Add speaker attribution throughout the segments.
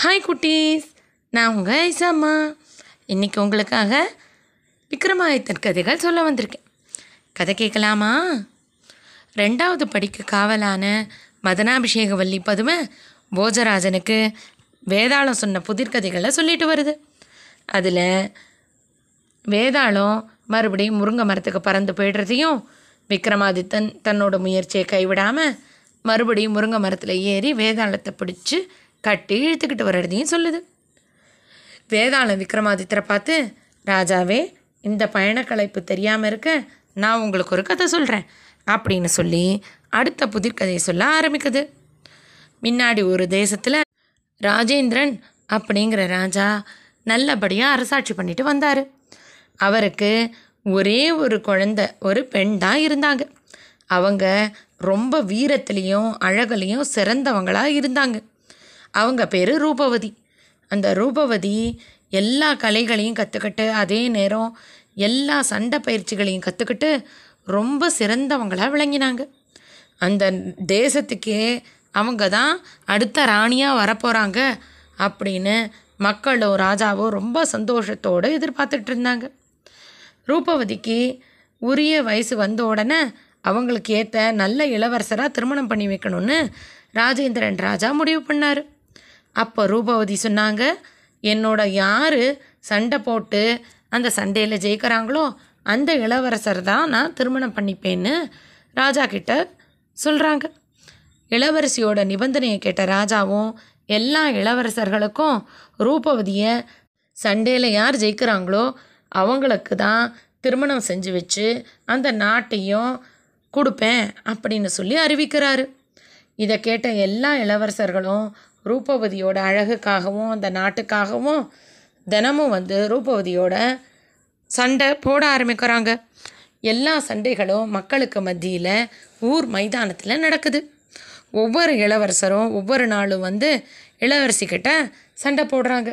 Speaker 1: Hi குட்டீஸ். நான் உங்கள் ஐசாம்மா இன்றைக்கி உங்களுக்காக விக்ரமாதித்தன் கதைகள் சொல்ல வந்திருக்கேன். கதை கேட்கலாமா? ரெண்டாவது படிக்க காவலான மதனாபிஷேகவல்லி பதுமை போஜராஜனுக்கு வேதாளம் சொன்ன புதிர்கதைகளை சொல்லிட்டு வருது. அதில் வேதாளம் மறுபடியும் முருங்கை மரத்துக்கு பறந்து போய்டுறதையும் விக்ரமாதித்தன் தன்னோட முயற்சியை கைவிடாமல் மறுபடியும் முருங்கை மரத்தில் ஏறி வேதாளத்தை பிடிச்சி கட்டி இழுத்துக்கிட்டு வர்றதையும் சொல்லுது. வேதாளம் விக்ரமாதித்தரை பார்த்து ராஜாவே இந்த பயணக்கலைப்பு தெரியாமல் இருக்க நான் உங்களுக்கு ஒரு கதை சொல்கிறேன் அப்படின்னு சொல்லி அடுத்த புதிர்கதையை சொல்ல ஆரம்பிக்குது. முன்னாடி ஒரு தேசத்தில் ராஜேந்திரன் அப்படிங்கிற ராஜா நல்லபடியாக அரசாட்சி பண்ணிட்டு வந்தார். அவருக்கு ஒரே ஒரு குழந்தை ஒரு பெண் தான் இருந்தாங்க. அவங்க ரொம்ப வீரத்துலேயும் அழகுலேயும் சிறந்தவங்களாக இருந்தாங்க. அவங்க பேர் ரூபவதி. அந்த ரூபவதி எல்லா கலைகளையும் கற்றுக்கிட்டு அதே நேரம் எல்லா சண்டை பயிற்சிகளையும் கற்றுக்கிட்டு ரொம்ப சிறந்தவங்களாக விளங்கினாங்க. அந்த தேசத்துக்கே அவங்க தான் அடுத்த ராணியாக வரப்போகிறாங்க அப்படின்னு மக்களோ ராஜாவோ ரொம்ப சந்தோஷத்தோடு எதிர்பார்த்துட்டு இருந்தாங்க. ரூபவதிக்கு உரிய வயசு வந்த உடனே அவங்களுக்கு ஏற்ற நல்ல இளவரசராக திருமணம் பண்ணி வைக்கணும்னு ராஜேந்திரன் ராஜா முடிவு பண்ணார். அப்போ ரூபவதி சொன்னாங்க என்னோட யார் சண்டை போட்டு அந்த சண்டையில் ஜெயிக்கிறாங்களோ அந்த இளவரசர் தான் நான் திருமணம் பண்ணிப்பேன்னு ராஜா கிட்ட சொல்கிறாங்க இளவரசியோட நிபந்தனையை கேட்ட ராஜாவும் எல்லா இளவரசர்களுக்கும் ரூபவதியை சண்டேல யார் ஜெயிக்கிறாங்களோ அவங்களுக்கு தான் திருமணம் செஞ்சு வச்சு அந்த நாட்டையும் கொடுப்பேன் அப்படின்னு சொல்லி அறிவிக்கிறாரு. இதை கேட்ட எல்லா இளவரசர்களும் ரூபவதியோட அழகுக்காகவும் அந்த நாட்டுக்காகவும் தினமும் வந்து ரூபவதியோட சண்டை போட ஆரம்பிக்கிறாங்க. எல்லா சண்டைகளும் மக்களுக்கு மத்தியில் ஊர் மைதானத்தில் நடக்குது. ஒவ்வொரு இளவரசரும் ஒவ்வொரு நாளும் வந்து இளவரசிக்கிட்ட சண்டை போடுறாங்க.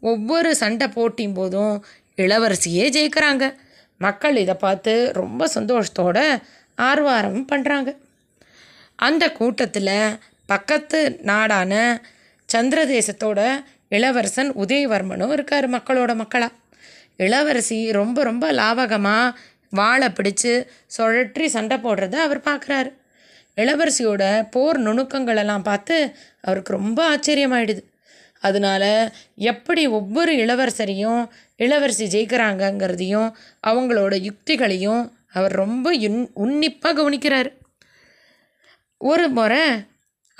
Speaker 1: ஒவ்வொரு சண்டை போட்டியும் போதும் இளவரசியே ஜெயிக்கிறாங்க. மக்கள் இதை பார்த்து ரொம்ப சந்தோஷத்தோட ஆர்வாரம் பண்ணுறாங்க அந்த கூட்டத்தில் பக்கத்து நாடான சந்திரதேசத்தோட இளவரசன் உதயவர்மனும் இருக்கார் மக்களோட மக்களாக இளவரசி ரொம்ப ரொம்ப லாவகமாக வாழை பிடிச்சு சுழற்றி சண்டை போடுறத அவர் பார்க்குறாரு இளவரசியோட போர் நுணுக்கங்களெல்லாம் பார்த்து அவருக்கு ரொம்ப ஆச்சரியமாயிடுது. அதனால எப்படி ஒவ்வொரு இளவரசரையும் இளவரசி ஜெயிக்கிறாங்கங்கிறதையும் அவங்களோட யுக்திகளையும் அவர் ரொம்ப உன் உன்னிப்பாக கவனிக்கிறார். ஒரு முறை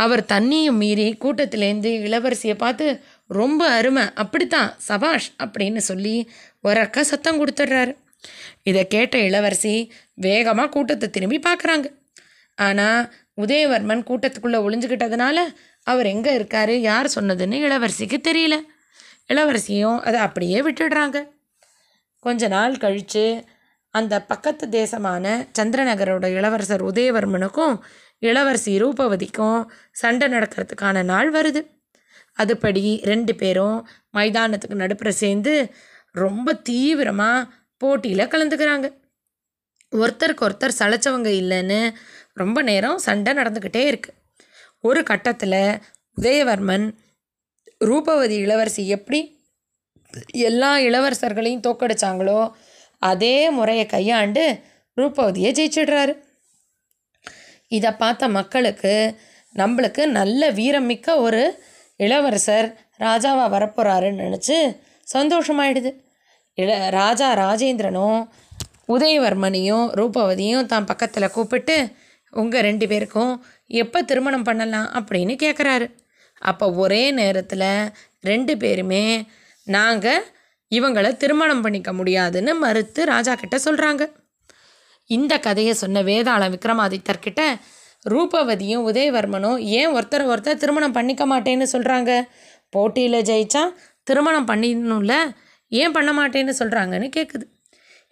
Speaker 1: அவர் தண்ணியும் மீறி கூட்டத்திலேருந்து இளவரசியை பார்த்து ரொம்ப அருமை அப்படித்தான் சபாஷ் அப்படின்னு சொல்லி ஒரக்க சத்தம் கொடுத்துட்றாரு. இதை கேட்ட இளவரசி வேகமாக கூட்டத்தை திரும்பி பார்க்குறாங்க. ஆனால் உதயவர்மன் கூட்டத்துக்குள்ளே ஒளிஞ்சுக்கிட்டதுனால அவர் எங்கே இருக்கார் யார் சொன்னதுன்னு இளவரசிக்கு தெரியல. இளவரசியும் அதை அப்படியே விட்டுடுறாங்க. கொஞ்ச நாள் கழித்து அந்த பக்கத்து தேசமான சந்திரநகரோட இளவரசர் உதயவர்மனுக்கும் இளவரசி ரூபவதிக்கும் சண்டை நடக்கிறதுக்கான நாள் வருது. அதுபடி ரெண்டு பேரும் மைதானத்துக்கு நடுப்புற சேர்ந்து ரொம்ப தீவிரமாக போட்டியில் கலந்துக்கிறாங்க. ஒருத்தருக்கு ஒருத்தர் சளைச்சவங்க இல்லைன்னு ரொம்ப நேரம் சண்டை நடந்துக்கிட்டே இருக்குது ஒரு கட்டத்தில் உதயவர்மன் ரூபவதி இளவரசி எப்படி எல்லா இளவரசர்களையும் தோக்கடிச்சாங்களோ அதே முறையை கையாண்டு ரூபவதியை ஜெயிச்சிடுறாரு. இதை பார்த்த மக்களுக்கு நம்மளுக்கு நல்ல வீரமிக்க ஒரு இளவரசர் ராஜாவாக வரப்போகிறாருன்னு நினச்சி சந்தோஷமாயிடுது. இள ராஜா ராஜேந்திரனும் உதயவர்மனையும் ரூபவதியும் தான் பக்கத்தில் கூப்பிட்டு உங்கள் ரெண்டு பேருக்கும் எப்போ திருமணம் பண்ணலாம்? அப்படின்னு கேட்குறாரு அப்போ ஒரே நேரத்தில் ரெண்டு பேருமே நாங்கள் இவங்களை திருமணம் பண்ணிக்க முடியாதுன்னு மறுத்து ராஜா கிட்ட சொல்கிறாங்க இந்த கதையை சொன்ன வேதாளம் விக்ரமாதித்தர்கிட்ட ரூபவதியும் உதயவர்மனும் ஏன் ஒருத்தர் ஒருத்தர் திருமணம் பண்ணிக்க மாட்டேன்னு சொல்கிறாங்க போட்டியில் ஜெயிச்சா திருமணம் பண்ணிடணும்ல? ஏன் பண்ண மாட்டேன்னு சொல்கிறாங்கன்னு கேட்குது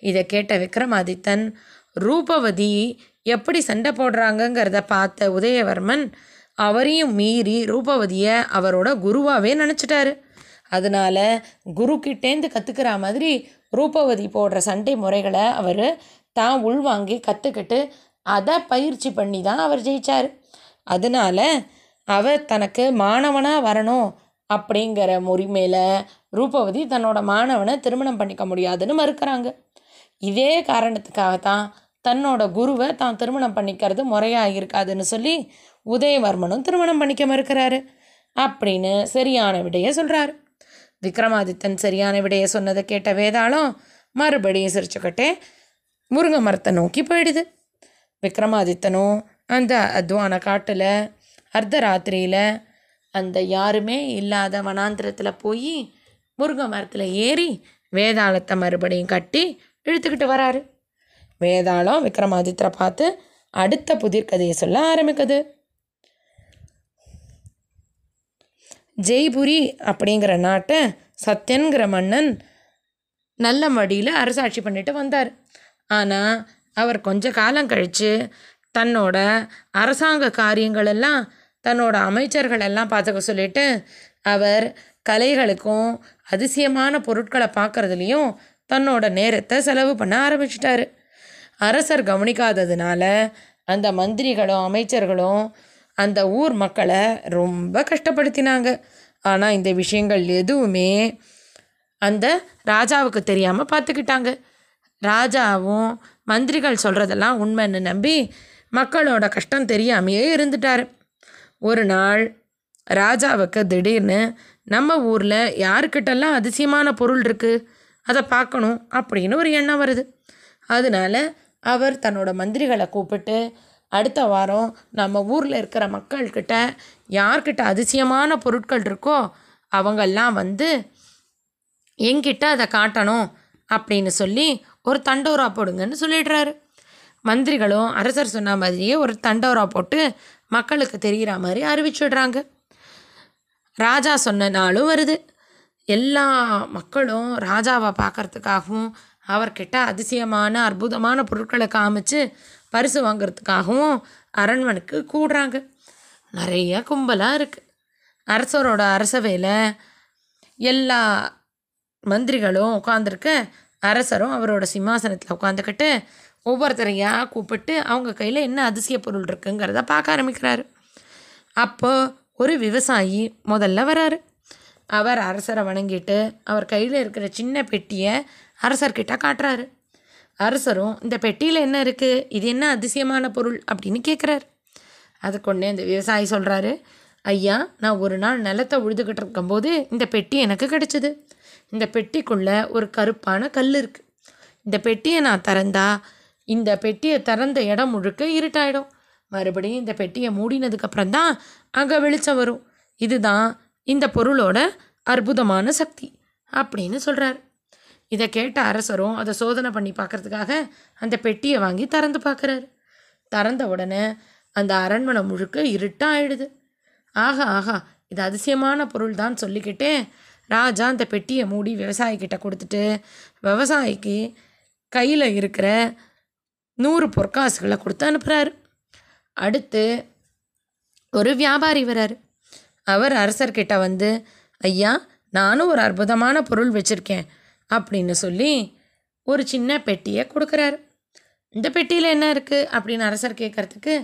Speaker 1: இதை கேட்ட விக்ரமாதித்தன் ரூபவதி எப்படி சண்டை போடுறாங்கங்கிறத பார்த்த உதயவர்மன் அவரையும் மீறி ரூபவதியை அவரோட குருவாகவே நினச்சிட்டாரு. அதனால குருக்கிட்டேந்து கற்றுக்கிற மாதிரி ரூபவதி போடுற சண்டை முறைகளை அவர் தான் உள்வாங்கி கற்றுக்கிட்டு அதை பயிற்சி பண்ணி தான் அவர் ஜெயித்தார் அதனால அவர் தனக்கு மாணவனாக வரணும் அப்படிங்கிற உரிமையில் ரூபவதி தன்னோட மாணவனை திருமணம் பண்ணிக்க முடியாதுன்னு மறுக்கிறாங்க. இதே காரணத்துக்காக தான் தன்னோட குருவை தான் திருமணம் பண்ணிக்கிறது முறையாக இருக்காதுன்னு சொல்லி உதயவர்மனும் திருமணம் பண்ணிக்க மறுக்கிறாரு. அப்படின்னு சரியான விடையை சொல்கிறாரு விக்ரமாதித்தன் சரியான விடையை சொன்னதை கேட்ட வேதாளம் மறுபடியும் சிரிச்சுக்கிட்டே முருங்கை மரத்தை நோக்கி போயிடுது. விக்ரமாதித்தனும் அந்த அத்வான காட்டில் அர்த்தராத்திரியில் அந்த யாருமே இல்லாத வனாந்திரத்தில் போய் முருங்கை மரத்தில் ஏறி வேதாளத்தை மறுபடியும் கட்டி இழுத்துக்கிட்டு வராரு. வேதாளம் விக்ரமாதித்தரை பார்த்து அடுத்த புதிர்கதையை சொல்ல ஆரம்பிக்குது. ஜெய்புரி அப்படிங்கிற நாட்டை சத்யன்கிற மன்னன் நல்ல மடியில் அரசாட்சி பண்ணிட்டு வந்தார். ஆனால் அவர் கொஞ்ச காலம் கழித்து தன்னோட அரசாங்க காரியங்களெல்லாம் தன்னோட அமைச்சர்கள் எல்லாம் பார்த்துக்க சொல்லிட்டு அவர் கலைகளுக்கும் அதிசயமான பொருட்களை பார்க்குறதுலையும் தன்னோட நேரத்தை செலவு பண்ண ஆரம்பிச்சிட்டாரு. அரசர் கவனிக்காததுனால அந்த மந்திரிகளும் அமைச்சர்களும் அந்த ஊர் மக்களை ரொம்ப கஷ்டப்படுத்தினாங்க. ஆனால் இந்த விஷயங்கள் எதுவுமே அந்த ராஜாவுக்கு தெரியாமல் பார்த்துக்கிட்டாங்க. ராஜாவும் மந்திரிகள் சொல்கிறதெல்லாம் உண்மைன்னு நம்பி மக்களோட கஷ்டம் தெரியாமையே இருந்துட்டார். ஒரு நாள் ராஜாவுக்கு திடீர்னு நம்ம ஊரில் யாருக்கிட்டெல்லாம் அதிசயமான பொருள் இருக்குது அதை பார்க்கணும் அப்படின்னு ஒரு எண்ணம் வருது. அதனால அவர் தன்னோட மந்திரிகளை கூப்பிட்டு அடுத்த வாரம் நம்ம ஊரில் இருக்கிற மக்கள்கிட்ட யார்கிட்ட அதிசயமான பொருட்கள் இருக்கோ அவங்கெல்லாம் வந்து என்கிட்ட அதை காட்டணும் அப்படின்னு சொல்லி ஒரு தண்டோரா போடுங்கன்னு சொல்லிடுறாரு. மந்திரிகளும் அரசர் சொன்ன மாதிரியே ஒரு தண்டோரா போட்டு மக்களுக்கு தெரிகிற மாதிரி அறிவிச்சிடுறாங்க ராஜா சொன்ன நாளும் வருது. எல்லா மக்களும் ராஜாவை பார்க்கறதுக்காகவும் அவர்கிட்ட அதிசயமான அற்புதமான பொருட்களை காமிச்சு பரிசு வாங்கிறதுக்காகவும் அரண்மனைக்கு கூடுறாங்க. நிறைய கும்பலாக இருக்குது அரசரோட அரசவையில் எல்லா மந்திரிகளும் உட்காந்துருக்க அரசரும் அவரோட சிம்மாசனத்தில் உட்காந்துக்கிட்டு ஒவ்வொருத்தரையாக கூப்பிட்டு அவங்க கையில் என்ன அதிசய பொருள் இருக்குங்கிறத பார்க்க ஆரம்பிக்கிறாரு. அப்போ ஒரு விவசாயி முதல்ல வராரு. அவர் அரசரை வணங்கிட்டு அவர் கையில் இருக்கிற சின்ன பெட்டியை அரசர்கிட்ட காட்டுறாரு. அரசரும் இந்த பெட்டியில் என்ன இருக்குது இது என்ன அதிசயமான பொருள்? அப்படின்னு கேட்குறாரு அதுக்கு கொண்டே இந்த விவசாயி சொல்கிறாரு ஐயா நான் ஒரு நாள் நிலத்தை உழுதுகிட்டு இருக்கும்போது இந்த பெட்டி எனக்கு கிடைச்சிது. இந்த பெட்டிக்குள்ளே ஒரு கருப்பான கல் இருக்குது இந்த பெட்டியை நான் திறந்தா இந்த பெட்டியை திறந்த இடம் முழுக்க இருட்டாயிடும். மறுபடியும் இந்த பெட்டியை மூடினதுக்கப்புறம் தான் அங்கே வெளிச்சம் வரும். இதுதான் இந்த பொருளோட அற்புதமான சக்தி. அப்படின்னு சொல்கிறார் இதை கேட்ட அரசரும் அதை சோதனை பண்ணி பார்க்கறதுக்காக அந்த பெட்டியை வாங்கி திறந்து பார்க்குறாரு. திறந்த உடனே அந்த அரண்மனை முழுக்க இருட்டாக ஆயிடுது. ஆஹா ஆஹா இது அதிசயமான பொருள் தான் சொல்லிக்கிட்டே ராஜா அந்த பெட்டியை மூடி விவசாயிக்கிட்ட கொடுத்துட்டு விவசாயிக்கு கையில் இருக்கிற நூறு பொற்காசுகளை கொடுத்து அனுப்புகிறாரு அடுத்து ஒரு வியாபாரி வராரு. அவர் அரசர்கிட்ட வந்து ஐயா நானும் ஒரு அற்புதமான பொருள் வச்சுருக்கேன். அப்படின்னு சொல்லி ஒரு சின்ன பெட்டியை கொடுக்குறாரு. இந்த பெட்டியில் என்ன இருக்குது அப்படின்னு அரசர் கேட்குறதுக்கு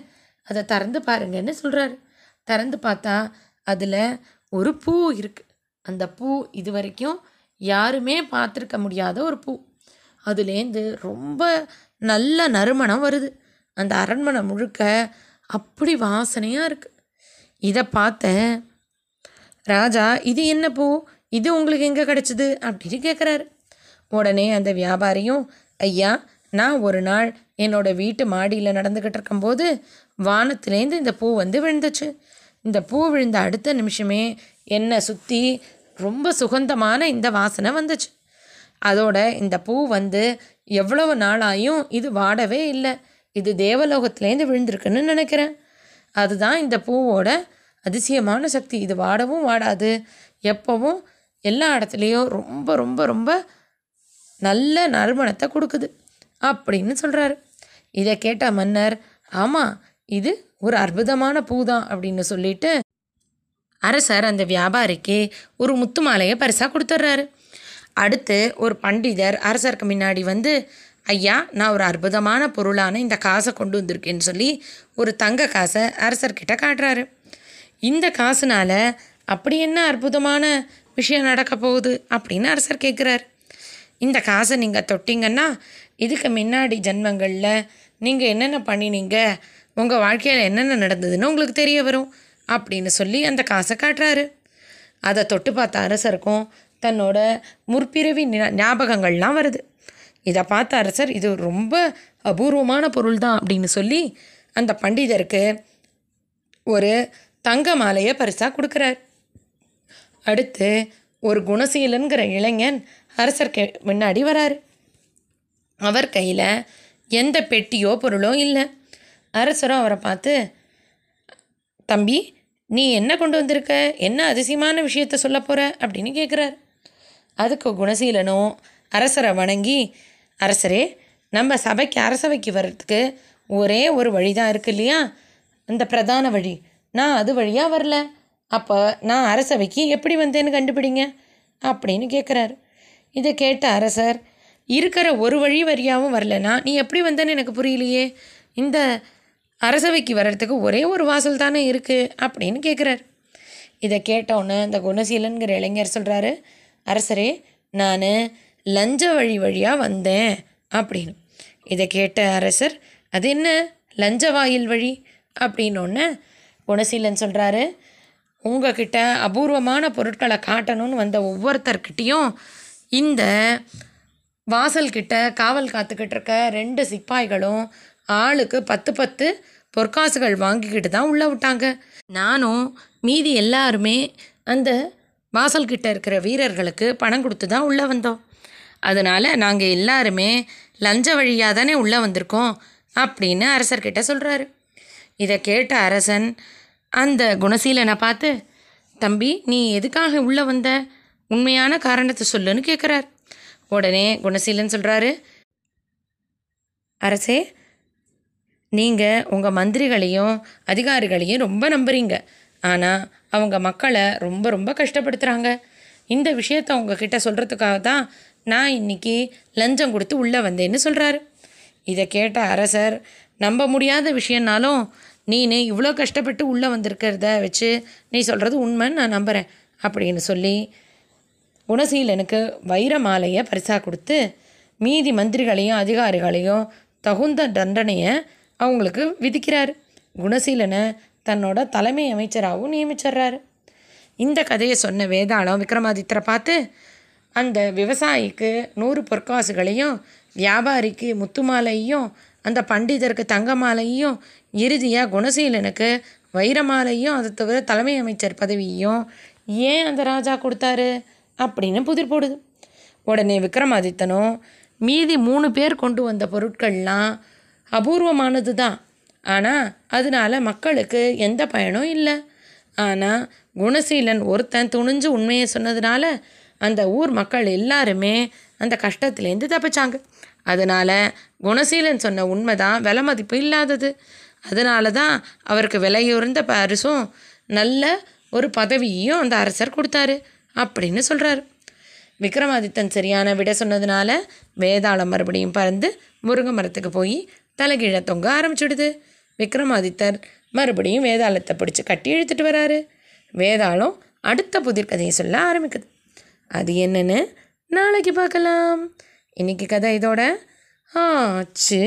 Speaker 1: அதை திறந்து பாருங்கன்னு சொல்கிறாரு திறந்து பார்த்தா அதில் ஒரு பூ இருக்குது அந்த பூ இது வரைக்கும் யாருமே பார்த்துருக்க முடியாத ஒரு பூ. அதுலேருந்து ரொம்ப நல்ல நறுமணம் வருது. அந்த அரண்மனை முழுக்க அப்படி வாசனையாக இருக்குது இதை பார்த்தேன் ராஜா இது என்ன பூ? இது உங்களுக்கு எங்கே கிடச்சிது? அப்படின்னு கேட்குறாரு உடனே அந்த வியாபாரியும் ஐயா நான் ஒரு நாள் என்னோட வீட்டு மாடியில் நடந்துக்கிட்டு இருக்கும்போது வானத்துலேருந்து இந்த பூ வந்து விழுந்துச்சு. இந்த பூ விழுந்த அடுத்த நிமிஷமே என்னை சுற்றி ரொம்ப சுகந்தமான இந்த வாசனை வந்துச்சு. அதோட இந்த பூ வந்து எவ்வளவு நாளாயும் இது வாடவே இல்லை. இது தேவலோகத்துலேருந்து விழுந்திருக்குன்னு நினைக்கிறேன். அதுதான் இந்த பூவோட அதிசயமான சக்தி. இது வாடவும் வாடாது. எப்போவும் எல்லா இடத்துலையும் ரொம்ப ரொம்ப ரொம்ப நல்ல நறுமணத்தை கொடுக்குது. அப்படின்னு சொல்கிறாரு இதை கேட்ட மன்னர் ஆமாம் இது ஒரு அற்புதமான பூ தான் அப்படின்னு சொல்லிட்டு அரசர் அந்த வியாபாரிக்கு ஒரு முத்து மாலையை பரிசாக கொடுத்துட்றாரு அடுத்து ஒரு பண்டிதர் அரசருக்கு முன்னாடி வந்து ஐயா நான் ஒரு அற்புதமான பொருளான இந்த காசை கொண்டு வந்திருக்கேன்னு சொல்லி ஒரு தங்க காசை அரசர்கிட்ட காட்டுறாரு. இந்த காசுனால் அப்படி என்ன அற்புதமான விஷயம் நடக்க போகுது? அப்படின்னு அரசர் கேட்குறாரு இந்த காசை நீங்கள் தொட்டிங்கன்னா இதுக்கு முன்னாடி ஜென்மங்களில் நீங்கள் என்னென்ன பண்ணினீங்க உங்கள் வாழ்க்கையில் என்னென்ன நடந்ததுன்னு உங்களுக்கு தெரிய வரும் அப்படின்னு சொல்லி அந்த காசை காட்டுறாரு. அதை தொட்டு பார்த்த அரசருக்கும் தன்னோட முற்பிறவி ஞாபகங்கள்லாம் வருது. இதை பார்த்த அரசர் இது ரொம்ப அபூர்வமான பொருள் தான் அப்படின்னு சொல்லி அந்த பண்டிதருக்கு ஒரு தங்க மாலையை பரிசாக கொடுக்குறார். அடுத்து ஒரு குணசீலன்கிற இளைஞன் அரசர் கே முன்னாடி வராரு. அவர் கையில் எந்த பெட்டியோ பொருளோ இல்லை. அரசரும் அவரை பார்த்து தம்பி நீ என்ன கொண்டு வந்திருக்க? என்ன அதிசயமான விஷயத்த சொல்ல போகிற அப்படின்னு கேட்குறார் அதுக்கு குணசீலனும் அரசரை வணங்கி அரசரே நம்ம சபைக்கு அரசவைக்கு வர்றதுக்கு ஒரே ஒரு வழி தான் இருக்கு இல்லையா? இந்த பிரதான வழி. நான் அது வழியாக வரல. அப்போ நான் அரசவைக்கு எப்படி வந்தேன்னு கண்டுபிடிங்க அப்படின்னு கேட்குறாரு இதை கேட்ட அரசர் இருக்கிற ஒரு வழி வழியாகவும் வரலனா நீ எப்படி வந்தேன்னு எனக்கு புரியலையே. இந்த அரசவைக்கு வர்றதுக்கு ஒரே ஒரு வாசல் தானே இருக்குது அப்படின்னு கேட்குறாரு இதை கேட்டவுடனே இந்த குணசீலன்கிற இளைஞர் சொல்கிறாரு அரசரே நான் லஞ்ச வழி வழியாக வந்தேன் அப்படின்னு. இதை கேட்ட அரசர் அது என்ன லஞ்ச வாயில் வழி? அப்படின்னொன்னே குணசீலன் சொல்கிறாரு உங்ககிட்ட அபூர்வமான பொருட்களை காட்டணும்னு வந்த ஒவ்வொருத்தர்கிட்டையும் இந்த வாசல்கிட்ட காவல் காத்துக்கிட்டு இருக்க ரெண்டு சிப்பாய்களும் ஆளுக்கு பத்து பத்து பொற்காசுகள் வாங்கிக்கிட்டு தான் உள்ளே விட்டாங்க. நானும் மீதி எல்லாருமே அந்த வாசல்கிட்ட இருக்கிற வீரர்களுக்கு பணம் கொடுத்து தான் உள்ளே வந்தோம். அதனால் நாங்கள் எல்லாருமே லஞ்ச வழியாக தானே உள்ளே வந்திருக்கோம் அப்படின்னு அரசர்கிட்ட சொல்கிறாரு இதை கேட்ட அரசன் அந்த குணசீலனை பார்த்து தம்பி நீ எதுக்காக உள்ளே வந்த? உண்மையான காரணத்தை சொல்லுன்னு கேட்குறார் உடனே குணசீலன் சொல்கிறாரு அரசே நீங்கள் உங்கள் மந்திரிகளையும் அதிகாரிகளையும் ரொம்ப நம்புகிறீங்க ஆனால் அவங்க மக்களை ரொம்ப ரொம்ப கஷ்டப்படுத்துகிறாங்க இந்த விஷயத்த உங்ககிட்ட சொல்கிறதுக்காக தான் நான் இன்னைக்கு லஞ்சம் கொடுத்து உள்ளே வந்தேன்னு சொல்கிறாரு இதை கேட்ட அரசர் நம்ப முடியாத விஷயம்னாலும் நீனு இவ்வளோ கஷ்டப்பட்டு உள்ளே வந்திருக்கிறத வச்சு நீ சொல்கிறது உண்மைன்னு நான் நம்புகிறேன் அப்படின்னு சொல்லி குணசீலனுக்கு வைர மாலையை பரிசாக கொடுத்து மீதி மந்திரிகளையும் அதிகாரிகளையும் தகுந்த தண்டனையை அவங்களுக்கு விதிக்கிறார். குணசீலனை தன்னோட தலைமை அமைச்சராகவும் நியமிச்சிடுறாரு. இந்த கதையை சொன்ன வேதாளம் விக்ரமாதித்தரை பார்த்து அந்த விவசாயிக்கு நூறு பொற்காசுகளையும் வியாபாரிக்கு முத்து மாலையும் அந்த பண்டிதருக்கு தங்க மாலையும் இறுதியாக குணசீலனுக்கு வைரமாலையும் அதை தவிர தலைமை அமைச்சர் பதவியும் ஏன் அந்த ராஜா கொடுத்தாரு அப்படின்னு புதிர் போடுது. உடனே விக்ரமாதித்தனும் மீதி மூணு பேர் கொண்டு வந்த பொருட்கள்லாம் அபூர்வமானது தான் ஆனால் அதனால மக்களுக்கு எந்த பயனும் இல்லை. ஆனால் குணசீலன் ஒருத்தன் துணிஞ்சு உண்மையை சொன்னதுனால அந்த ஊர் மக்கள் எல்லாருமே அந்த கஷ்டத்துலேருந்து தப்பிச்சாங்க. அதனால் குணசீலன் சொன்ன உண்மை தான் விலை மதிப்பு இல்லாதது. அதனால தான் அவருக்கு விலையுறந்த பரிசும் நல்ல ஒரு பதவியும் அந்த அரசர் கொடுத்தாரு அப்படின்னு சொல்கிறாரு விக்ரமாதித்தன் சரியான விட சொன்னதுனால வேதாளம் மறுபடியும் பறந்து முருங்கை மரத்துக்கு போய் தலைகீழ தொங்க ஆரம்பிச்சுடுது. விக்ரமாதித்தர் மறுபடியும் வேதாளத்தை பிடிச்சி கட்டி இழுத்துட்டு வராரு. வேதாளம் அடுத்த புதிர் கதையை சொல்ல ஆரம்பிக்குது. அது என்னன்னு நாளைக்கு பார்க்கலாம். இன்னைக்கு கதை இதோட ஆச்சு.